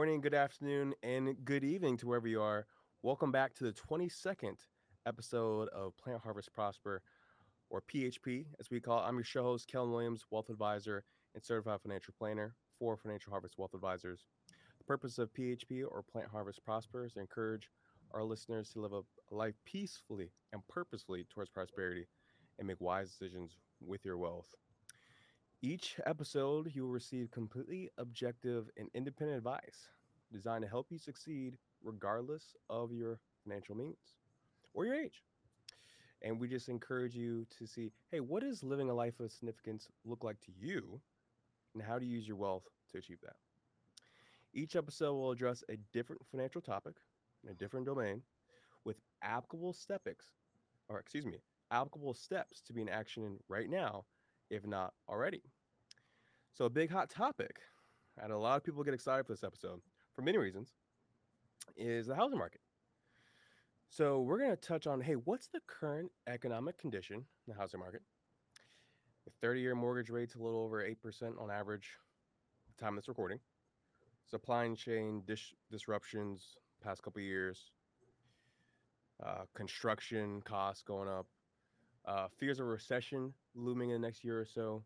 morning, good afternoon, and good evening to wherever you are. Welcome back to the 22nd episode of Plant Harvest Prosper, or PHP, as we call it. I'm your show host, Kellen Williams, wealth advisor and certified financial planner for Financial Harvest Wealth Advisors. The purpose of PHP, or Plant Harvest Prosper, is to encourage our listeners to live a life peacefully and purposefully towards prosperity and make wise decisions with your wealth. Each episode, you will receive completely objective and independent advice designed to help you succeed regardless of your financial means or your age. And we just encourage you to see hey, what does living a life of significance look like to you? And how do you use your wealth to achieve that? Each episode will address a different financial topic in a different domain with applicable steps, or excuse me, applicable steps to be in action right now if not already. So, a big hot topic, and a lot of people get excited for this episode for many reasons, is the housing market. So, we're going to touch on hey, what's the current economic condition in the housing market? With 30 year mortgage rates a little over 8% on average, the time of this recording, supply chain dis- disruptions past couple years, uh, construction costs going up, uh, fears of recession looming in the next year or so.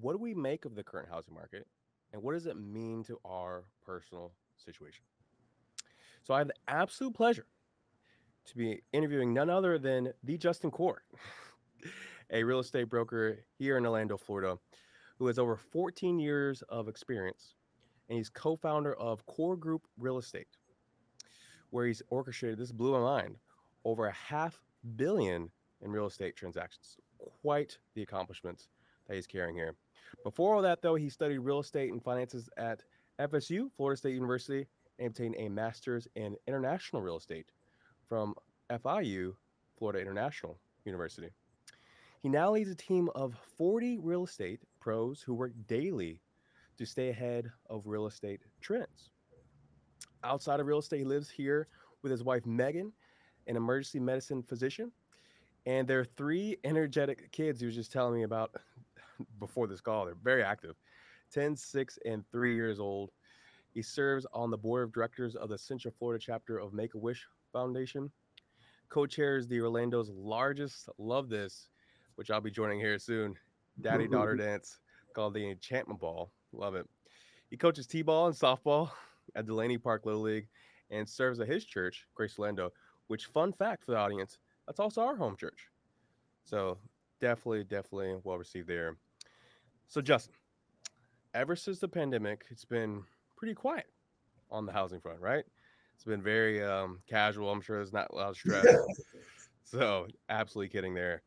What do we make of the current housing market, and what does it mean to our personal situation? So I have the absolute pleasure to be interviewing none other than the Justin Core, a real estate broker here in Orlando, Florida, who has over 14 years of experience, and he's co-founder of Core Group Real Estate, where he's orchestrated this blew my mind over a half billion in real estate transactions. Quite the accomplishments that he's carrying here. Before all that, though, he studied real estate and finances at FSU, Florida State University, and obtained a master's in international real estate from FIU, Florida International University. He now leads a team of 40 real estate pros who work daily to stay ahead of real estate trends. Outside of real estate, he lives here with his wife Megan, an emergency medicine physician, and there are three energetic kids he was just telling me about before this call. They're very active 10, 6, and 3 years old. He serves on the board of directors of the Central Florida chapter of Make a Wish Foundation. Co chairs the Orlando's largest, love this, which I'll be joining here soon, daddy daughter dance called the Enchantment Ball. Love it. He coaches T ball and softball at Delaney Park Little League and serves at his church, Grace Orlando, which, fun fact for the audience, that's also our home church. So definitely, definitely well received there. So, Justin, ever since the pandemic, it's been pretty quiet on the housing front, right? It's been very um, casual. I'm sure there's not a lot of stress. so, absolutely kidding there.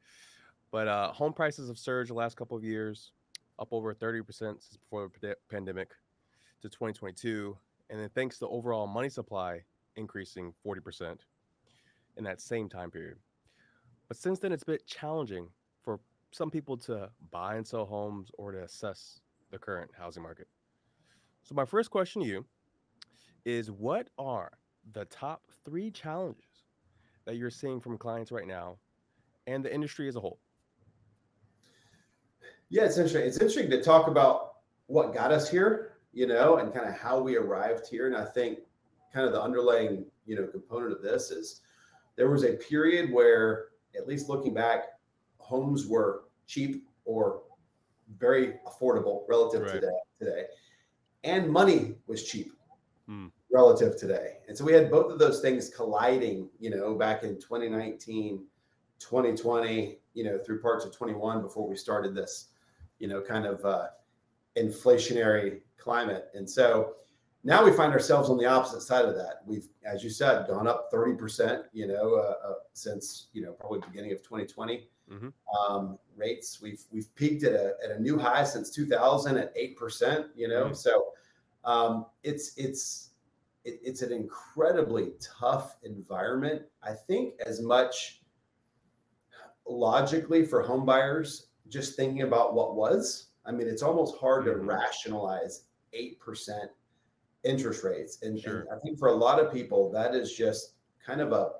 But uh, home prices have surged the last couple of years, up over 30% since before the pandemic to 2022. And then, thanks to overall money supply increasing 40% in that same time period. But since then, it's been challenging for some people to buy and sell homes or to assess the current housing market. So, my first question to you is what are the top three challenges that you're seeing from clients right now and the industry as a whole? Yeah, it's interesting. It's interesting to talk about what got us here, you know, and kind of how we arrived here. And I think kind of the underlying, you know, component of this is there was a period where, at least looking back, homes were cheap or very affordable relative right. to today, today, and money was cheap hmm. relative today. And so we had both of those things colliding, you know, back in 2019, 2020, you know, through parts of 21 before we started this, you know, kind of uh, inflationary climate. And so now we find ourselves on the opposite side of that. We've, as you said, gone up 30%, you know, uh, uh, since, you know, probably beginning of 2020 mm-hmm. um, rates. We've we've peaked at a at a new high since 2000 at eight percent. You know, mm-hmm. so um, it's it's it, it's an incredibly tough environment. I think as much logically for home buyers, just thinking about what was. I mean, it's almost hard mm-hmm. to rationalize eight percent interest rates, and, sure. and I think for a lot of people that is just kind of a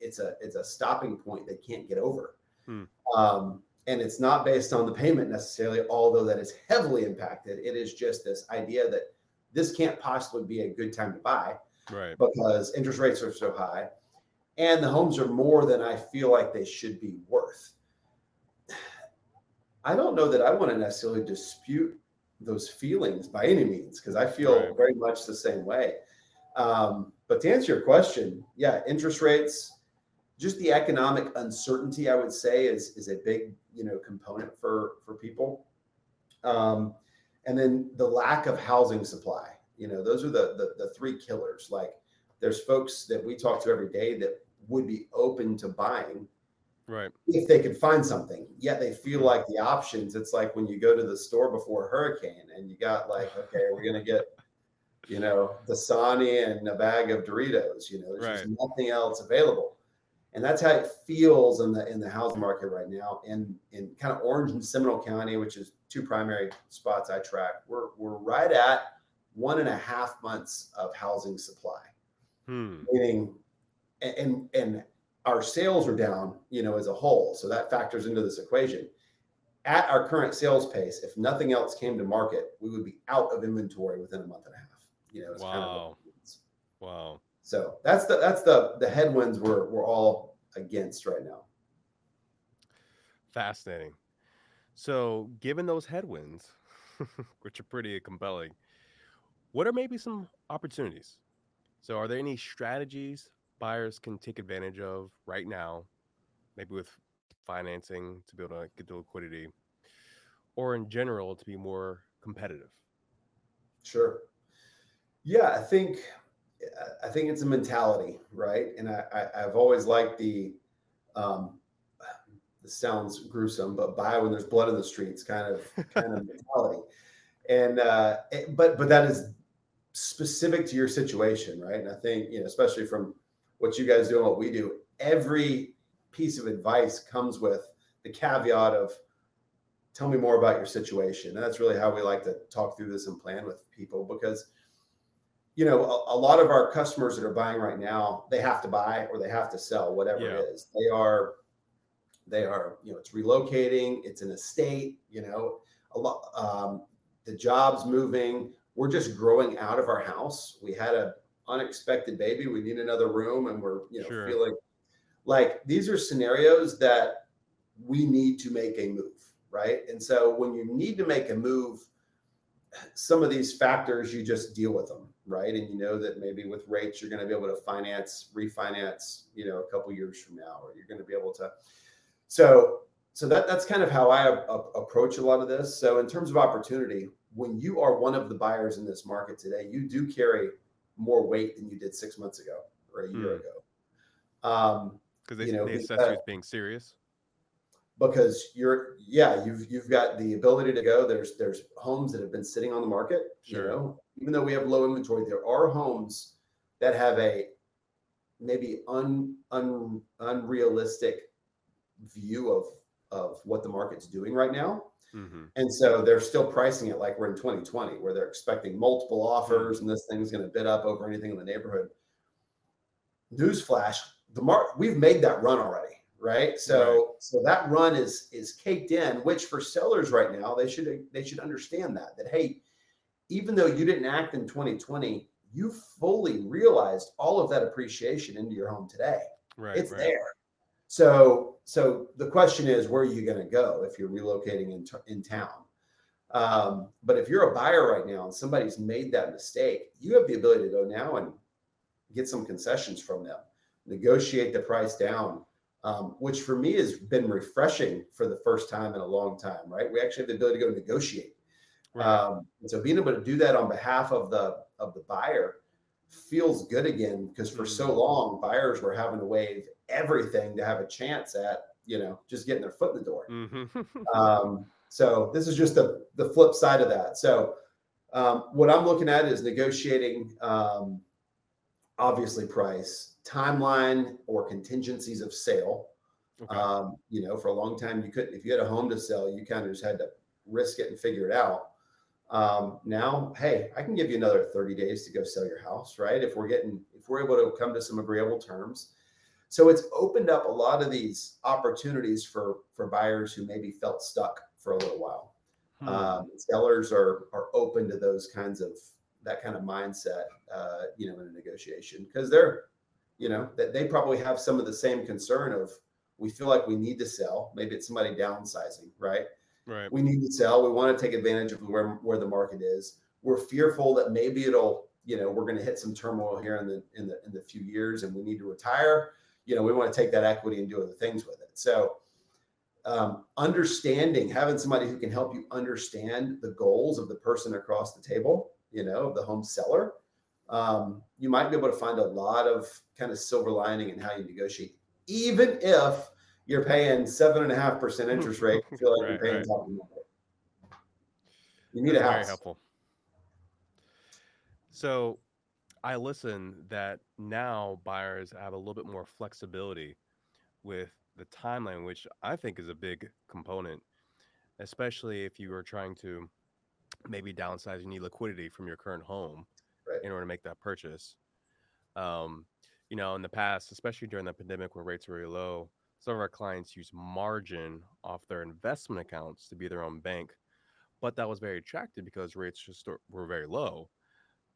it's a it's a stopping point they can't get over. Hmm. Um, and it's not based on the payment necessarily, although that is heavily impacted. It is just this idea that this can't possibly be a good time to buy Right. because interest rates are so high and the homes are more than I feel like they should be worth. I don't know that I want to necessarily dispute those feelings by any means because I feel Right. very much the same way. Um, but to answer your question, yeah, interest rates, just the economic uncertainty, I would say, is is a big you know component for for people. Um, and then the lack of housing supply. You know, those are the, the the three killers. Like, there's folks that we talk to every day that would be open to buying Right. if they could find something. Yet they feel like the options. It's like when you go to the store before a hurricane and you got like, okay, we're gonna get, you know, the Dasani and a bag of Doritos. You know, there's just nothing else available. And that's how it feels in the in the housing market right now. In in kind of Orange and Seminole County, which is two primary spots I track, we're we're right at one and a half months of housing supply Hmm. meaning and, and and our sales are down you know as a whole so that factors into this equation at our current sales pace if nothing else came to market we would be out of inventory within a month and a half you know it's kind of Wow. it. Wow. so that's the that's the the headwinds we're we're all against right now Fascinating. So, given those headwinds, which are pretty compelling, what are maybe some opportunities? So, are there any strategies buyers can take advantage of right now, maybe with financing to be able to get the liquidity, or in general to be more competitive? Sure. Yeah, I think I think it's a mentality, right? And I, I I've always liked the um this sounds gruesome, but buy when there's blood in the streets kind of kind of mentality. And uh it- but but that is specific to your situation, right? And I think, you know, especially from what you guys do and what we do, every piece of advice comes with the caveat of tell me more about your situation. And that's really how we like to talk through this and plan with people because you know a, a lot of our customers that are buying right now they have to buy or they have to sell whatever Yeah. it is they are they are you know it's relocating it's an estate you know a lot um, the jobs moving we're just growing out of our house we had a unexpected baby we need another room and we're you know Sure. feeling like these are scenarios that we need to make a move right? And so when you need to make a move some of these factors you just deal with them right? And you know that maybe with rates you're going to be able to finance refinance you know a couple years from now or you're going to be able to so so that that's kind of how i a- a- approach a lot of this. So in terms of opportunity when you are one of the buyers in this market today you do carry more weight than you did six months ago or a year Hmm. ago um, Because they, You know, they assess you as being serious. because you're yeah you've you've got the ability to go there's there's homes that have been sitting on the market Sure. you know even though we have low inventory there are homes that have a maybe un, un unrealistic view of of what the market's doing right now hmm and so they're still pricing it like we're in 2020 where they're expecting multiple offers and this thing's going to bid up over anything in the neighborhood newsflash the mark we've made that run already right so Right. so that run is is caked in which for sellers right now they should they should understand that that hey even though you didn't act in 2020 you fully realized all of that appreciation into your home today Right. it's right. there. So, so the question is, where are you going to go if you're relocating in, t- in town? Um, but if you're a buyer right now and somebody's made that mistake, you have the ability to go now and get some concessions from them, negotiate the price down, um, which for me has been refreshing for the first time in a long time. Right? We actually have the ability to go negotiate. Right. Um, and so being able to do that on behalf of the of the buyer feels good again because for so long buyers were having to waive everything to have a chance at you know just getting their foot in the door. hmm Um, so this is just the the flip side of that. So um, what I'm looking at is negotiating, um, obviously price, timeline, or contingencies of sale. okay. Um, you know, for a long time, you couldn't, if you had a home to sell, you kind of just had to risk it and figure it out. Um, now, hey, I can give you another 30 days to go sell your house, right? If we're getting, if we're able to come to some agreeable terms. So it's opened up a lot of these opportunities for for buyers who maybe felt stuck for a little while. Hmm. Um, sellers are are open to those kinds of that kind of mindset, uh, you know, in a negotiation because they're, you know, that they probably have some of the same concern of we feel like we need to sell. Maybe it's somebody downsizing, right? Right. We need to sell. We want to take advantage of where where the market is. We're fearful that maybe it'll, you know, we're going to hit some turmoil here in the in the in the few years, and we need to retire. You know, we want to take that equity and do other things with it. So um, understanding, having somebody who can help you understand the goals of the person across the table, you know, of the home seller, um, you might be able to find a lot of kind of silver lining in how you negotiate, even if you're paying seven and a half percent interest rate. You feel like Right, you're paying right. top of. You need That's a very helpful. So I listen that now buyers have a little bit more flexibility with the timeline, which I think is a big component, especially if you are trying to maybe downsize, you need liquidity from your current home Right. in order to make that purchase. Um, you know, in the past, especially during the pandemic when rates were really low, some of our clients use margin off their investment accounts to be their own bank but that was very attractive because rates just were very low.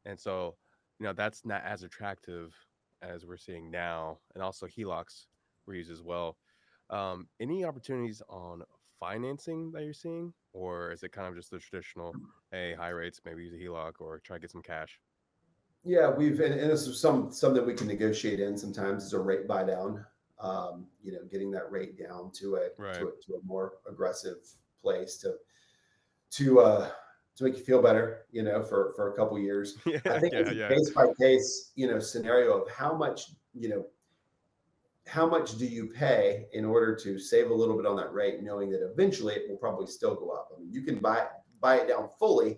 And so you know that's not as attractive as we're seeing now and also helocs were used as well. Um, any opportunities on financing that you're seeing or is it kind of just the traditional hey high rates maybe use a heloc or try to get some cash Yeah, we've and, and this is some something we can negotiate in sometimes is a rate buy down. Um, you know, getting that rate down to a, Right. to, a to a more aggressive place to to uh to make you feel better, you know, for for a couple years. yeah I think yeah it's a yeah case by case, you know, scenario of how much, you know, how much do you pay in order to save a little bit on that rate, knowing that eventually it will probably still go up. I mean, you can buy buy it down fully,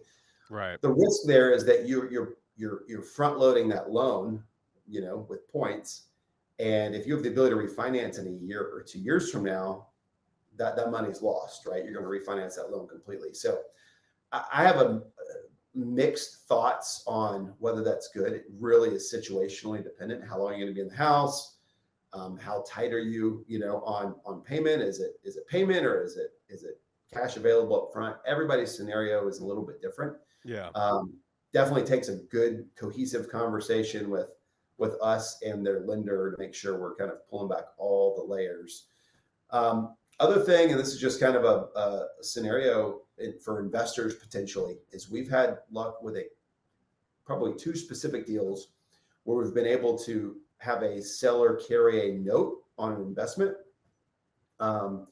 right the risk there is that you're you're you're you're front loading that loan, you know, with points. And if you have the ability to refinance in a year or two years from now, that that money's lost, right? You're going to refinance that loan completely. So I, I have a mixed thoughts on whether that's good. It really is situationally dependent. How long are you going to be in the house? Um, how tight are you, you know, on on payment? Is it is it payment or is it is it cash available up front? Everybody's scenario is a little bit different yeah um, definitely takes a good cohesive conversation with with us and their lender to make sure we're kind of pulling back all the layers um, other thing and this is just kind of a, a scenario for investors potentially is we've had luck with a probably two specific deals where we've been able to have a seller carry a note on an investment um,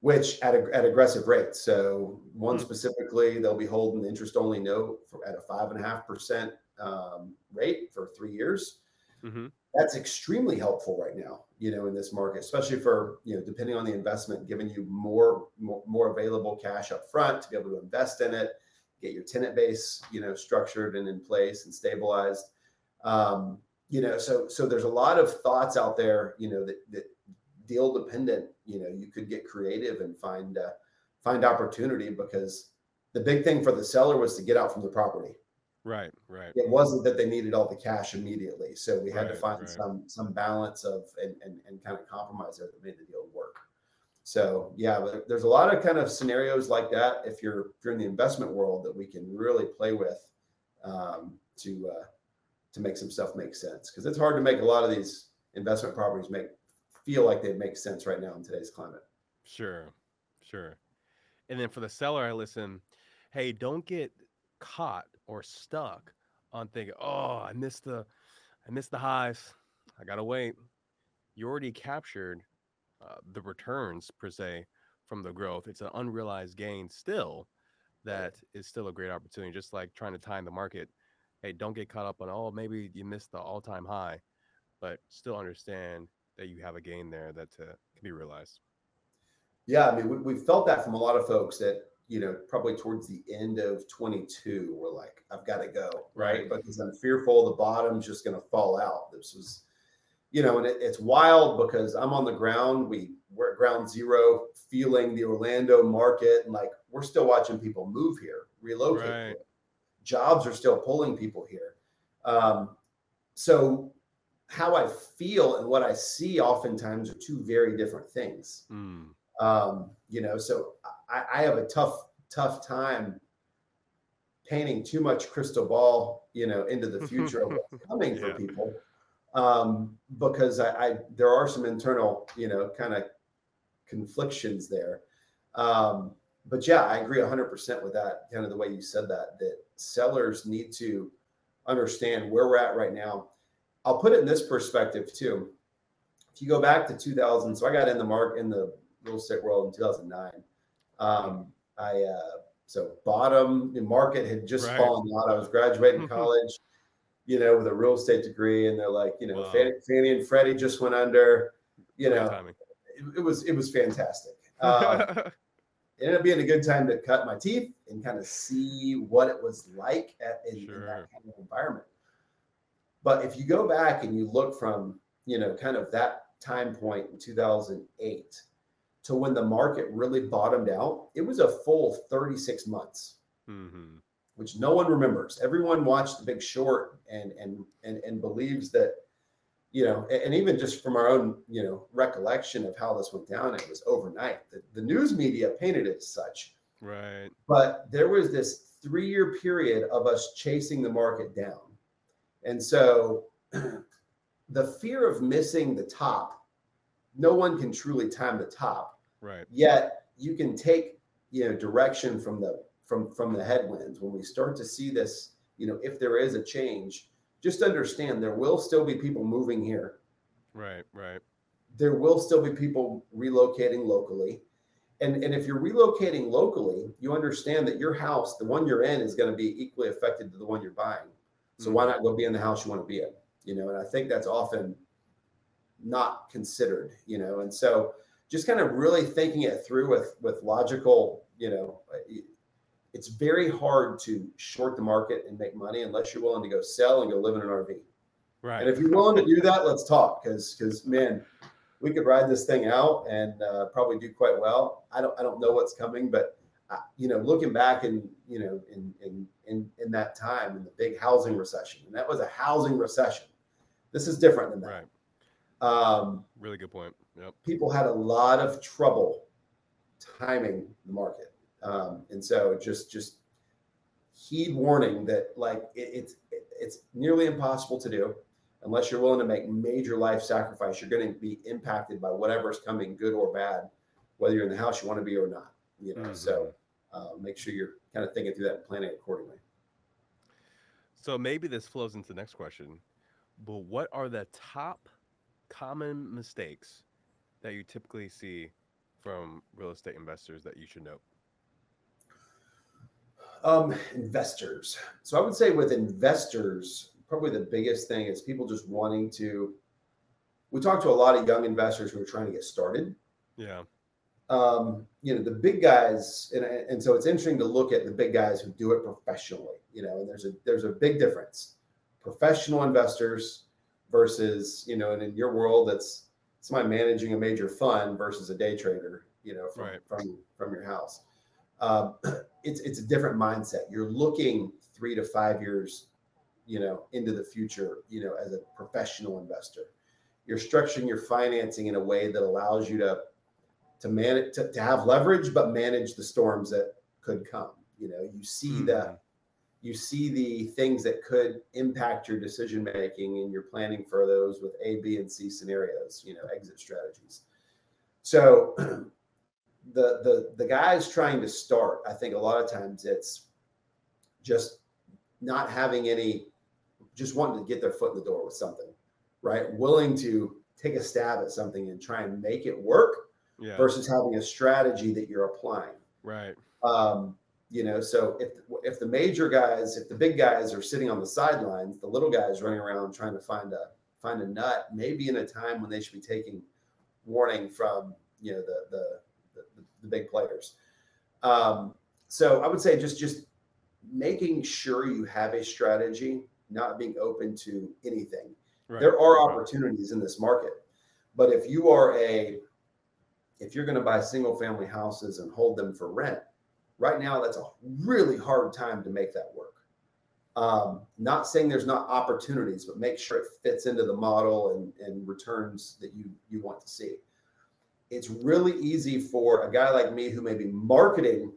which at, a, at aggressive rates. So one Hmm. specifically, they'll be holding the interest only note for, at a five and a half percent um, rate for three years. Hmm That's extremely helpful right now, you know, in this market, especially for you know, depending on the investment, giving you more more, more available cash up front to be able to invest in it, get your tenant base, you know, structured and in place and stabilized. Um, you know, so so there's a lot of thoughts out there, you know, that that deal dependent. You know, you could get creative and find uh, find opportunity because the big thing for the seller was to get out from the property. Right right It wasn't that they needed all the cash immediately, so we had to find right. some some balance of and, and and kind of compromise there that made the deal work. So yeah, but there's a lot of kind of scenarios like that if you're if you're in the investment world that we can really play with um, to uh, to make some stuff make sense because it's hard to make a lot of these investment properties make feel like they make sense right now in today's climate. Sure, sure. And then for the seller, I listen, hey, don't get caught or stuck on thinking, oh, I missed the, I missed the highs. I gotta wait. You already captured uh, the returns per se from the growth. It's an unrealized gain still. That is still a great opportunity. Just like trying to time the market. Hey, don't get caught up on oh maybe you missed the all-time high, but still understand that you have a gain there that uh, can be realized. Yeah, I mean, we, we felt that from a lot of folks that, you know, probably towards the end of 22, we're like, I've got to go, right? Because I'm fearful the bottom's just going to fall out. This was, you know, and it, it's wild because I'm on the ground. We, we're at ground zero, feeling the Orlando market. And like, we're still watching people move here, relocate. Right. here. Jobs are still pulling people here. Um, so, how I feel and what I see oftentimes are two very different things Mm. Um, you know so I, I have a tough tough time painting too much crystal ball, you know, into the future of what's coming for people, um, because I, I there are some internal, you know, kind of conflictions there. Um, but yeah, I agree 100% with that, kind of the way you said that, that sellers need to understand where we're at right now. I'll put it in this perspective too. If you go back to 2000, so I got in the mark in the real estate world in 2009. Um, I uh, so bottom the market had just Right. fallen out. I was graduating college, you know, with a real estate degree, and they're like, you know, Wow. Fannie, Fannie and Freddie just went under. You Great know, it, it was it was fantastic. Um, it ended up being a good time to cut my teeth and kind of see what it was like at, in, in that kind of environment. But if you go back and you look from, you know, kind of that time point in 2008 to when the market really bottomed out, it was a full 36 months, hmm which no one remembers. Everyone watched The Big Short and and and, and believes that, you know, and even just from our own, you know, recollection of how this went down, it was overnight. The, the news media painted it as such Right. but there was this three year period of us chasing the market down. And so the fear of missing the top, no one can truly time the top. Right. Yet you can take, you know, direction from the from from the headwinds. When we start to see this, you know, if there is a change, just understand there will still be people moving here Right. Right. there will still be people relocating locally. And, and if you're relocating locally, you understand that your house, the one you're in, is going to be equally affected to the one you're buying. So why mm. not go be in the house you want to be in? You know, and I think that's often not considered, you know, and so just kind of really thinking it through with with logical, you know, it's very hard to short the market and make money unless you're willing to go sell and go live in an RV. Right. And if you're willing to do that, let's talk. Because because man, we could ride this thing out and uh, probably do quite well. I don't I don't know what's coming, but uh, you know, looking back and you know, in in in in that time in the big housing recession, and that was a housing recession. This is different than that. right. Um, Really good point. Yep. people had a lot of trouble timing the market, um, and so just just heed warning that like it, it's it, it's nearly impossible to do unless you're willing to make major life sacrifice. You're going to be impacted by whatever's coming, good or bad, whether you're in the house you want to be or not. You know, so uh, make sure you're kind of thinking through that and planning accordingly. So maybe this flows into the next question, but what are the top common mistakes that you typically see from real estate investors that you should know? Um, investors. So I would say with investors, probably the biggest thing is people just wanting to. We talk to a lot of young investors who are trying to get started. Yeah. Um, you know, the big guys, and, and so it's interesting to look at the big guys who do it professionally. You know, and there's a there's a big difference. Professional investors versus you know, and in your world, that's somebody managing a major fund versus a day trader. You know, from Right. from from your house. Um, it's it's a different mindset. You're looking three to five years, you know, into the future. You know, as a professional investor, you're structuring your financing in a way that allows you to to manage to, to have leverage, but manage the storms that could come. You know, you see the Mhm. You see the things that could impact your decision making, and you're planning for those with A, B, and C scenarios. You know, exit strategies. So the the the guys trying to start, I think a lot of times it's just not having any, just wanting to get their foot in the door with something, right? Willing to take a stab at something and try and make it work Yeah. versus having a strategy that you're applying. Right. Um, you know, so if if the major guys, if the big guys are sitting on the sidelines, the little guys running around trying to find a find a nut, maybe in a time when they should be taking warning from you know the the the, the big players. Um, so I would say just just making sure you have a strategy, not being open to anything Right. there are opportunities in this market but if you are a if you're going to buy single family houses and hold them for rent right now that's a really hard time to make that work um, not saying there's not opportunities but make sure it fits into the model and, and returns that you you want to see it's really easy for a guy like me who may be marketing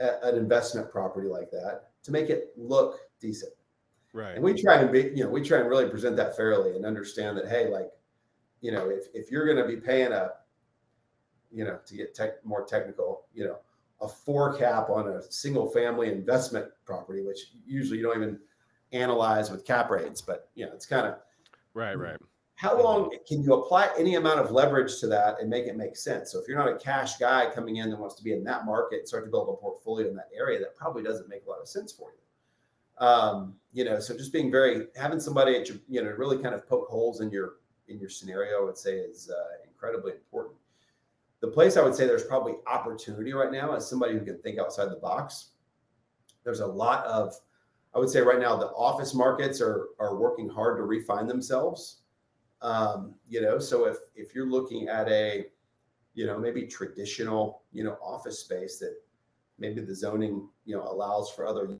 a, an investment property like that to make it look decent. Right. And we try and be, you know, we try and really present that fairly and understand that, hey, like, you know, if, if you're going to be paying a, you know, to get tech, more technical, you know, a four cap on a single family investment property, which usually you don't even analyze with cap rates, but you know, it's kind of right, right. How long can you apply any amount of leverage to that and make it make sense? So if you're not a cash guy coming in that wants to be in that market and start to build a portfolio in that area, that probably doesn't make a lot of sense for you. Um, you know, so just being very having somebody at your, you know, really kind of poke holes in your in your scenario, I would say is uh, incredibly important. The place I would say there's probably opportunity right now as somebody who can think outside the box. There's a lot of, I would say right now, the office markets are are working hard to refine themselves. Um, you know, so if if you're looking at a, you know, maybe traditional, you know, office space that maybe the zoning, you know, allows for other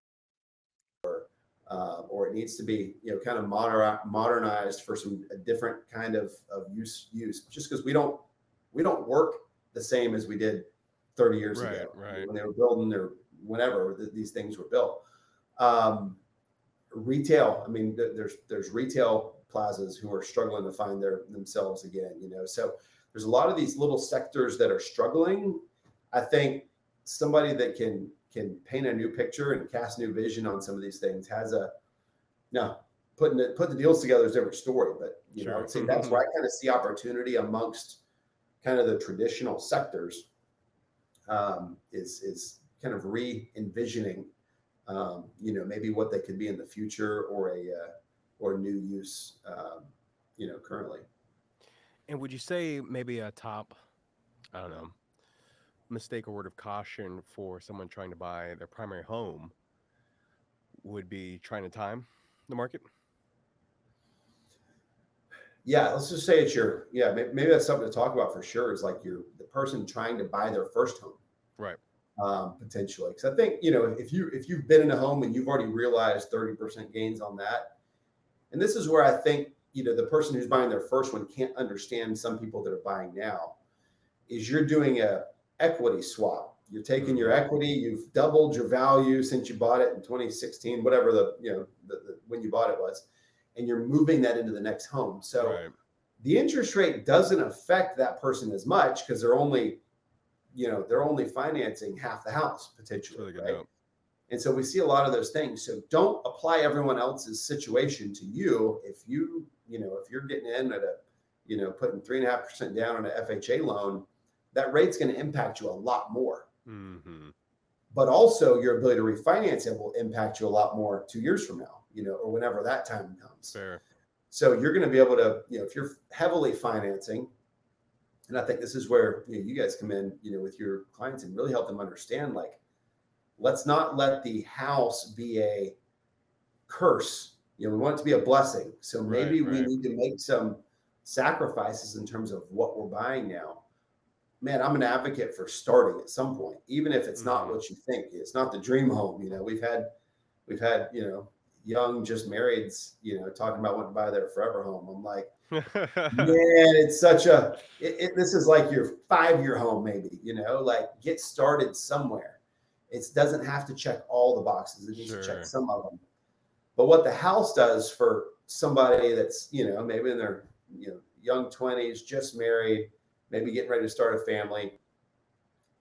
uh, or it needs to be you know kind of moder- modernized for some a different kind of, of use use just because we don't we don't work the same as we did 30 years right, ago right. when they were building their whenever th- these things were built um, retail i mean th- there's there's retail plazas who are struggling to find their themselves again you know so there's a lot of these little sectors that are struggling i think somebody that can can paint a new picture and cast new vision on some of these things has a now putting it put the deals together is a different story but you sure. know i'd that's where i kind of see opportunity amongst kind of the traditional sectors um, is is kind of re-envisioning um, you know maybe what they could be in the future or a uh, or new use um, you know currently and would you say maybe a top i don't know mistake or word of caution for someone trying to buy their primary home would be trying to time the market? Yeah, let's just say it's your yeah. Maybe that's something to talk about for sure. Is like you're the person trying to buy their first home, right? Um, potentially, because I think you know if you if you've been in a home and you've already realized thirty percent gains on that, and this is where I think you know the person who's buying their first one can't understand some people that are buying now, is you're doing a equity swap. You're taking your mm-hmm. equity, you've doubled your value since you bought it in 2016, whatever the, you know, the, the, when you bought it was, and you're moving that into the next home. So right. the interest rate doesn't affect that person as much because they're only, you know, they're only financing half the house potentially. Really right? And so we see a lot of those things. So don't apply everyone else's situation to you. If you, you know, if you're getting in at a, you know, putting three and a half percent down on an FHA loan, that rate's going to impact you a lot more. Mm-hmm. But also, your ability to refinance it will impact you a lot more two years from now, you know, or whenever that time comes. Fair. So you're going to be able to, you know, if you're heavily financing, and I think this is where you, know, you guys come in, you know, with your clients and really help them understand, like, let's not let the house be a curse. You know, we want it to be a blessing. So maybe right, right. we need to make some sacrifices in terms of what we're buying now man, I'm an advocate for starting at some point, even if it's mm-hmm. not what you think. It's not the dream home. You know, we've had we've had, you know, young just marrieds, you know, talking about wanting to buy their forever home. I'm like, man, it's such a it, it, this is like your five year home, maybe, you know, like get started somewhere. It doesn't have to check all the boxes, it needs sure. to check some of them. But what the house does for somebody that's, you know, maybe in their you know young 20s, just married, maybe getting ready to start a family,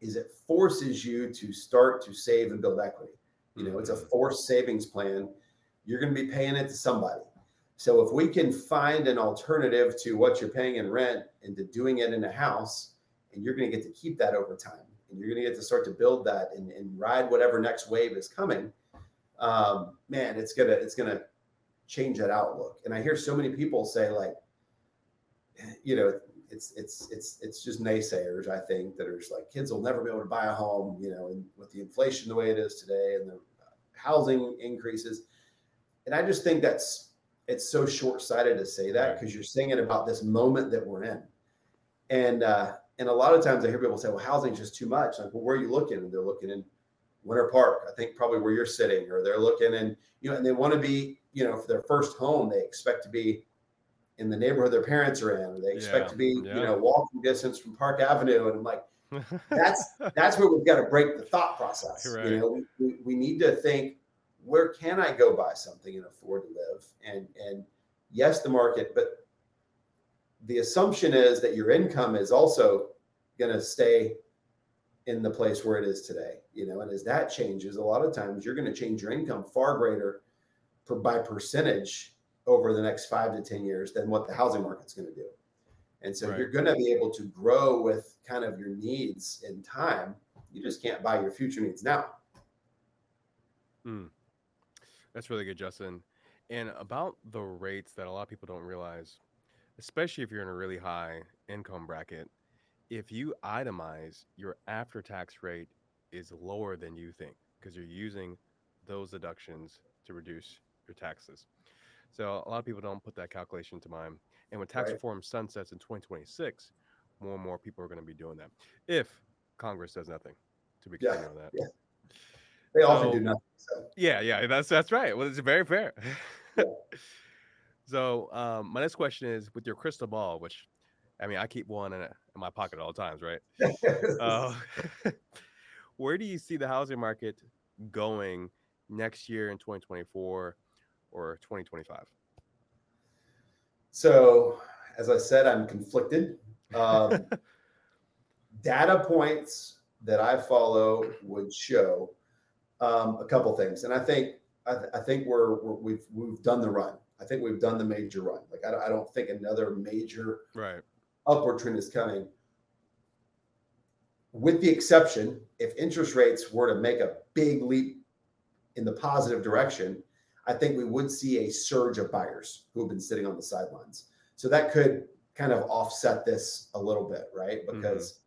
is it forces you to start to save and build equity. You know, it's a mm-hmm. forced savings plan. You're going to be paying it to somebody. So if we can find an alternative to what you're paying in rent and to doing it in a house, and you're going to get to keep that over time, and you're going to get to start to build that and, and ride whatever next wave is coming, um, man, it's gonna it's gonna change that outlook. And I hear so many people say like, you know, it's it's it's it's just naysayers I think that are just like kids will never be able to buy a home, you know, and with the inflation the way it is today and the housing increases, and I just think that's it's so short sighted to say that because right. you're saying it about this moment that we're in, and uh, and a lot of times I hear people say, well, housing is just too much. Like, well, where are you looking? And they're looking in Winter Park, I think probably where you're sitting, or they're looking and you know, and they want to be, you know, for their first home, they expect to be in the neighborhood their parents are in. They expect yeah, to be, yeah. you know, walking distance from Park Avenue. And I'm like, that's that's where we've got to break the thought process. Right. You know, we, we, we need to think, where can I go buy something and afford to live? And and yes, the market, but the assumption is that your income is also going to stay in the place where it is today. You know, and as that changes, a lot of times you're going to change your income far greater per, by percentage over the next five to ten years than what the housing market's going to do. And so Right. you're going to be able to grow with kind of your needs in time. You just can't buy your future needs now. Hmm. That's really good, Justin. And about the rates that a lot of people don't realize, especially if you're in a really high income bracket, if you itemize, your after tax rate is lower than you think because you're using those deductions to reduce your taxes. So a lot of people don't put that calculation to mind. And when tax Right. reform sunsets in 2026, more and more people are going to be doing that. If Congress does nothing, to be Yeah, clear on that. yeah. They often So- do nothing. So Yeah, yeah, that's that's right. Well, it's very fair. Yeah. so, um, my next question is with your crystal ball, which I mean, I keep one in, in my pocket at all times, right? Uh, where do you see the housing market going next year in 2024 or 2025? So, as I said, I'm conflicted. Um, data points that I follow would show um, a couple things, and I think I, th- I think we're, we're we've we've done the run. I think we've done the major run. Like I, don't- I don't think another major right. upward trend is coming. With the exception, if interest rates were to make a big leap in the positive direction, I think we would see a surge of buyers who have been sitting on the sidelines. So that could kind of offset this a little bit, right? Because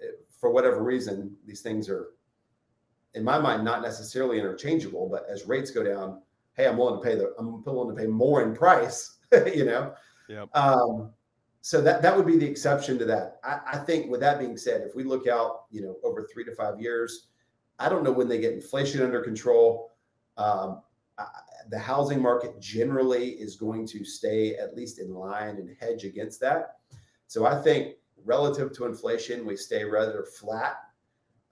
it- for whatever reason, these things are, in my mind, not necessarily interchangeable. But as rates go down, hey, I'm willing to pay the, I'm willing to pay more in price, you know. Yep. Um, so that that would be the exception to that. I, I think. With that being said, if we look out, you know, over three to five years, I don't know when they get inflation under control. Um, I, the housing market generally is going to stay at least in line and hedge against that. So I think relative to inflation, we stay rather flat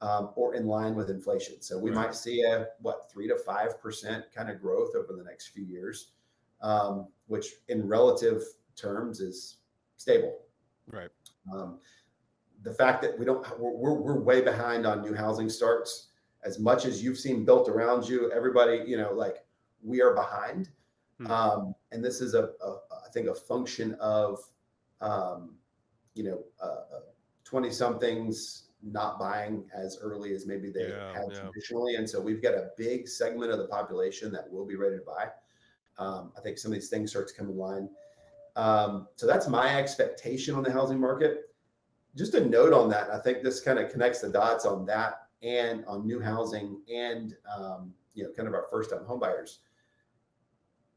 um, or in line with inflation. So we Right. might see a what three to five percent kind of growth over the next few years, um, which in relative terms is stable. Right. Um, the fact that we don't, we're, we're, we're way behind on new housing starts. As much as you've seen built around you, everybody, you know, like we are behind. Hmm. Um, and this is a, a, I think, a function of, um, you know, twenty somethings not buying as early as maybe they Yeah, had yeah. traditionally, and so we've got a big segment of the population that will be ready to buy. Um, I think some of these things start to come in line. Um, so that's my expectation on the housing market. Just a note on that. I think this kind of connects the dots on that and on new housing and um, you know kind of our first time homebuyers.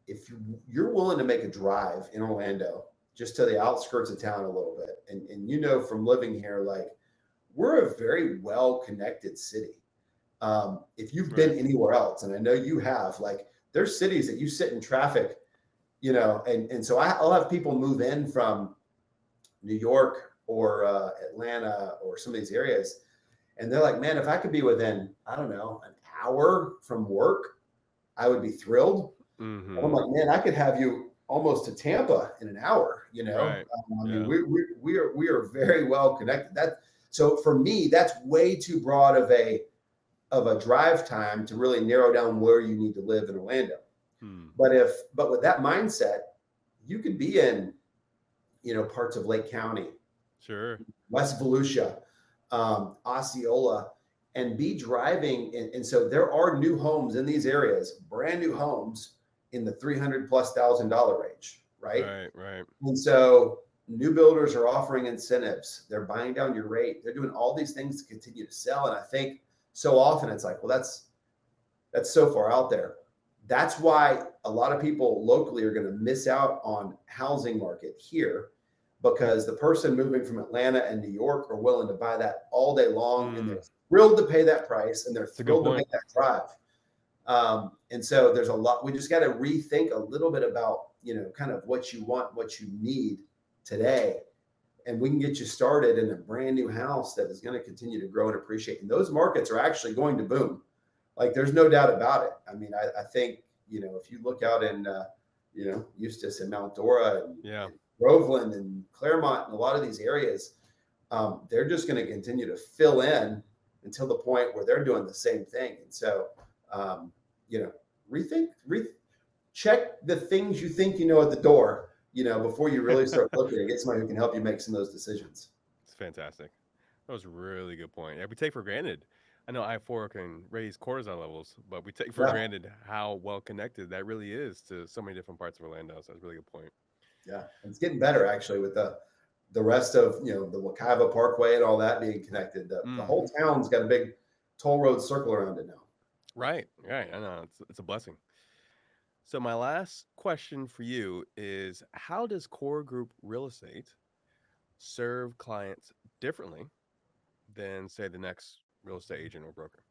If you- you're willing to make a drive in Orlando, just to the outskirts of town a little bit, and, and you know from living here, like we're a very well connected city. Um, if you've been anywhere else, and I know you have, like there's cities that you sit in traffic, you know, and and so I, I'll have people move in from New York or uh, Atlanta or some of these areas, and they're like, man, if I could be within, I don't know, an hour from work, I would be thrilled. Mhm. I'm like, man, I could have you almost to Tampa in an hour. You know, Right. Um, I mean, Yeah. we, we we are we are very well connected. That so for me, that's way too broad of a of a drive time to really narrow down where you need to live in Orlando. Hmm. But if but with that mindset, you could be in, you know, parts of Lake County, Sure. West Volusia, um, Osceola, and be driving. And, and so there are new homes in these areas, brand new homes in the 300 plus thousand dollar range, right? Right. Right. And so new builders are offering incentives. They're buying down your rate. They're doing all these things to continue to sell. And I think so often it's like, well, that's that's so far out there. That's why a lot of people locally are going to miss out on housing market here because the person moving from Atlanta and New York are willing to buy that all day long and they're thrilled to pay that price and they're thrilled to make that drive. Um, and so there's a lot, we just got to rethink a little bit about, you know, kind of what you want, what you need today and we can get you started in a brand new house that is going to continue to grow and appreciate. And those markets are actually going to boom. Like there's no doubt about it. I mean, I, I think, you know, if you look out in, uh, you know, Eustis and Mount Dora and, Yeah. and Groveland and Clermont and a lot of these areas, um, they're just going to continue to fill in until the point where they're doing the same thing. And so, um, you know, rethink, re- check the things you think you know at the door, you know, before you really start looking get somebody who can help you make some of those decisions. It's fantastic. That was a really good point. Yeah, we take for granted. I know I-4 can raise cortisol levels, but we take for Yeah. granted how well connected that really is to so many different parts of Orlando. So that's a really good point. Yeah, it's getting better actually with the the rest of you know the Wekiva Parkway and all that being connected. The, the Mm. whole town's got a big toll road circle around it now. Right, right. I know it's it's a blessing. So my last question for you is: How does Core Group Real Estate serve clients differently than, say, the next real estate agent or broker?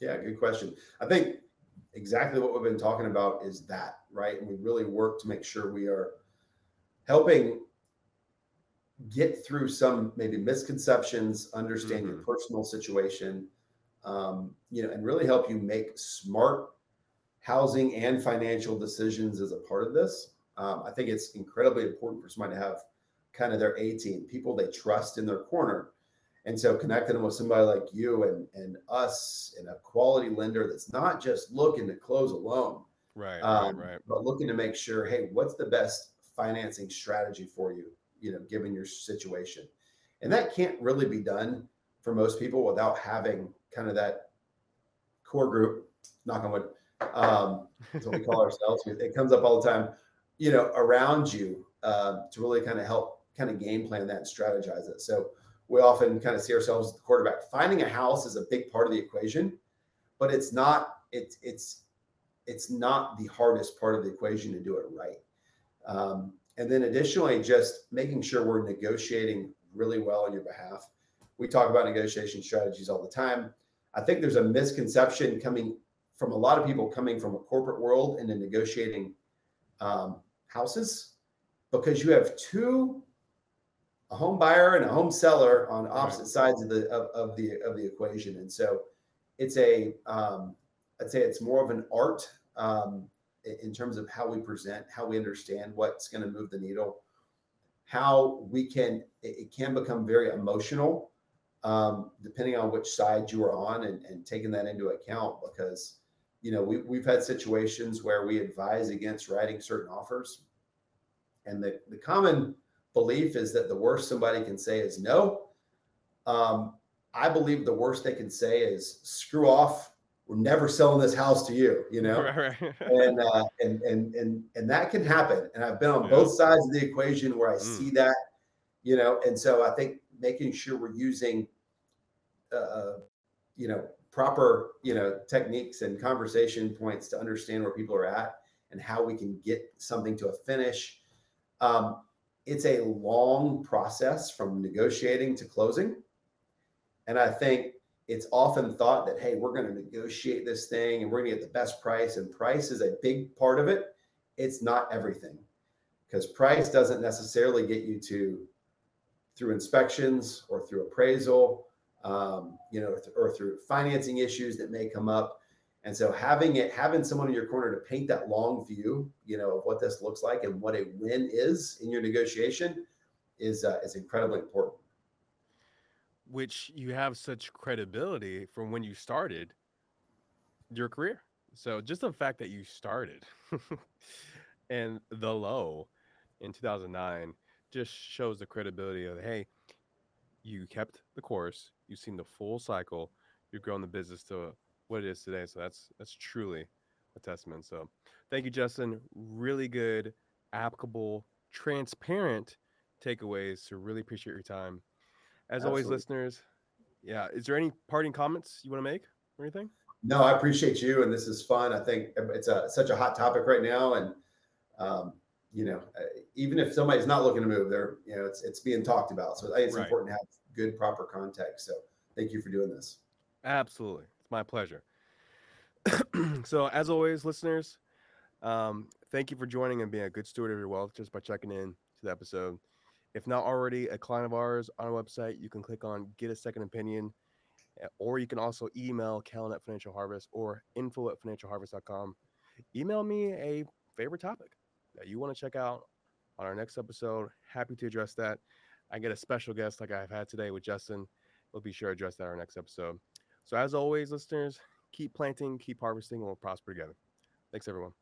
Yeah, good question. I think exactly what we've been talking about is that, right? And we really work to make sure we are helping get through some maybe misconceptions, understand your personal situation, um, you know, and really help you make smart housing and financial decisions as a part of this. Um, I think it's incredibly important for somebody to have kind of their A team, people they trust in their corner. And so connecting them with somebody like you and, and us and a quality lender that's not just looking to close a loan, Right, um, right, right. but looking to make sure, hey, what's the best financing strategy for you, you know, given your situation. And that can't really be done for most people without having kind of that core group, knock on wood, um, that's what we call ourselves. It comes up all the time, you know, around you uh, to really kind of help kind of game plan that and strategize it. So we often kind of see ourselves as the quarterback. Finding a house is a big part of the equation, but it's not. It's it's it's not the hardest part of the equation to do it right. Um, and then additionally, just making sure we're negotiating really well on your behalf. We talk about negotiation strategies all the time. I think there's a misconception coming from a lot of people coming from a corporate world and into negotiating um, houses because you have two a home buyer and a home seller on opposite sides of the of, of the of the equation. And so it's a um, i'd say it's more of an art um, in, terms of how we present how we understand what's going to move the needle how we can it, it can become very emotional um, depending on which side you are on and, and taking that into account because you know we, we've had situations where we advise against writing certain offers and the, the common belief is that the worst somebody can say is no um, i believe the worst they can say is screw off we're never selling this house to you you know Right, right. and uh, and and and and that can happen. And I've been on Yeah. both sides of the equation where I Mm. see that, you know. And so I think making sure we're using, uh, you know, proper you know techniques and conversation points to understand where people are at and how we can get something to a finish. Um, it's a long process from negotiating to closing, and I think it's often thought that hey we're going to negotiate this thing and we're going to get the best price and price is a big part of it it's not everything because price doesn't necessarily get you to through inspections or through appraisal um, you know or through financing issues that may come up and so having it having someone in your corner to paint that long view you know of what this looks like and what a win is in your negotiation is uh, is incredibly important which you have such credibility from when you started your career. So just the fact that you started and the low in 2009 just shows the credibility of hey, you kept the course, you've seen the full cycle, you've grown the business to what it is today. So that's that's truly a testament. So thank you, Justin. Really good, applicable, transparent takeaways. So really appreciate your time. As always, listeners, yeah. Is there any parting comments you want to make or anything? No, I appreciate you, and this is fun. I think it's a such a hot topic right now, and um, you know, uh, even if somebody's not looking to move, they're you know, it's it's being talked about. So I think it's Right. important to have good, proper context. So thank you for doing this. Absolutely. It's my pleasure. so, as always, listeners, um, thank you for joining and being a good steward of your wealth just by checking in to the episode. If not already a client of ours on our website, you can click on Get a Second Opinion, uh, or you can also email Kellen at Financial Harvest or info at financialharvest.com. Email me a favorite topic that you want to check out on our next episode. Happy to address that. I get a special guest like I've had today with Justin. We'll be sure to address that in our next episode. So, as always, listeners, keep planting, keep harvesting, and we'll prosper together. Thanks, everyone.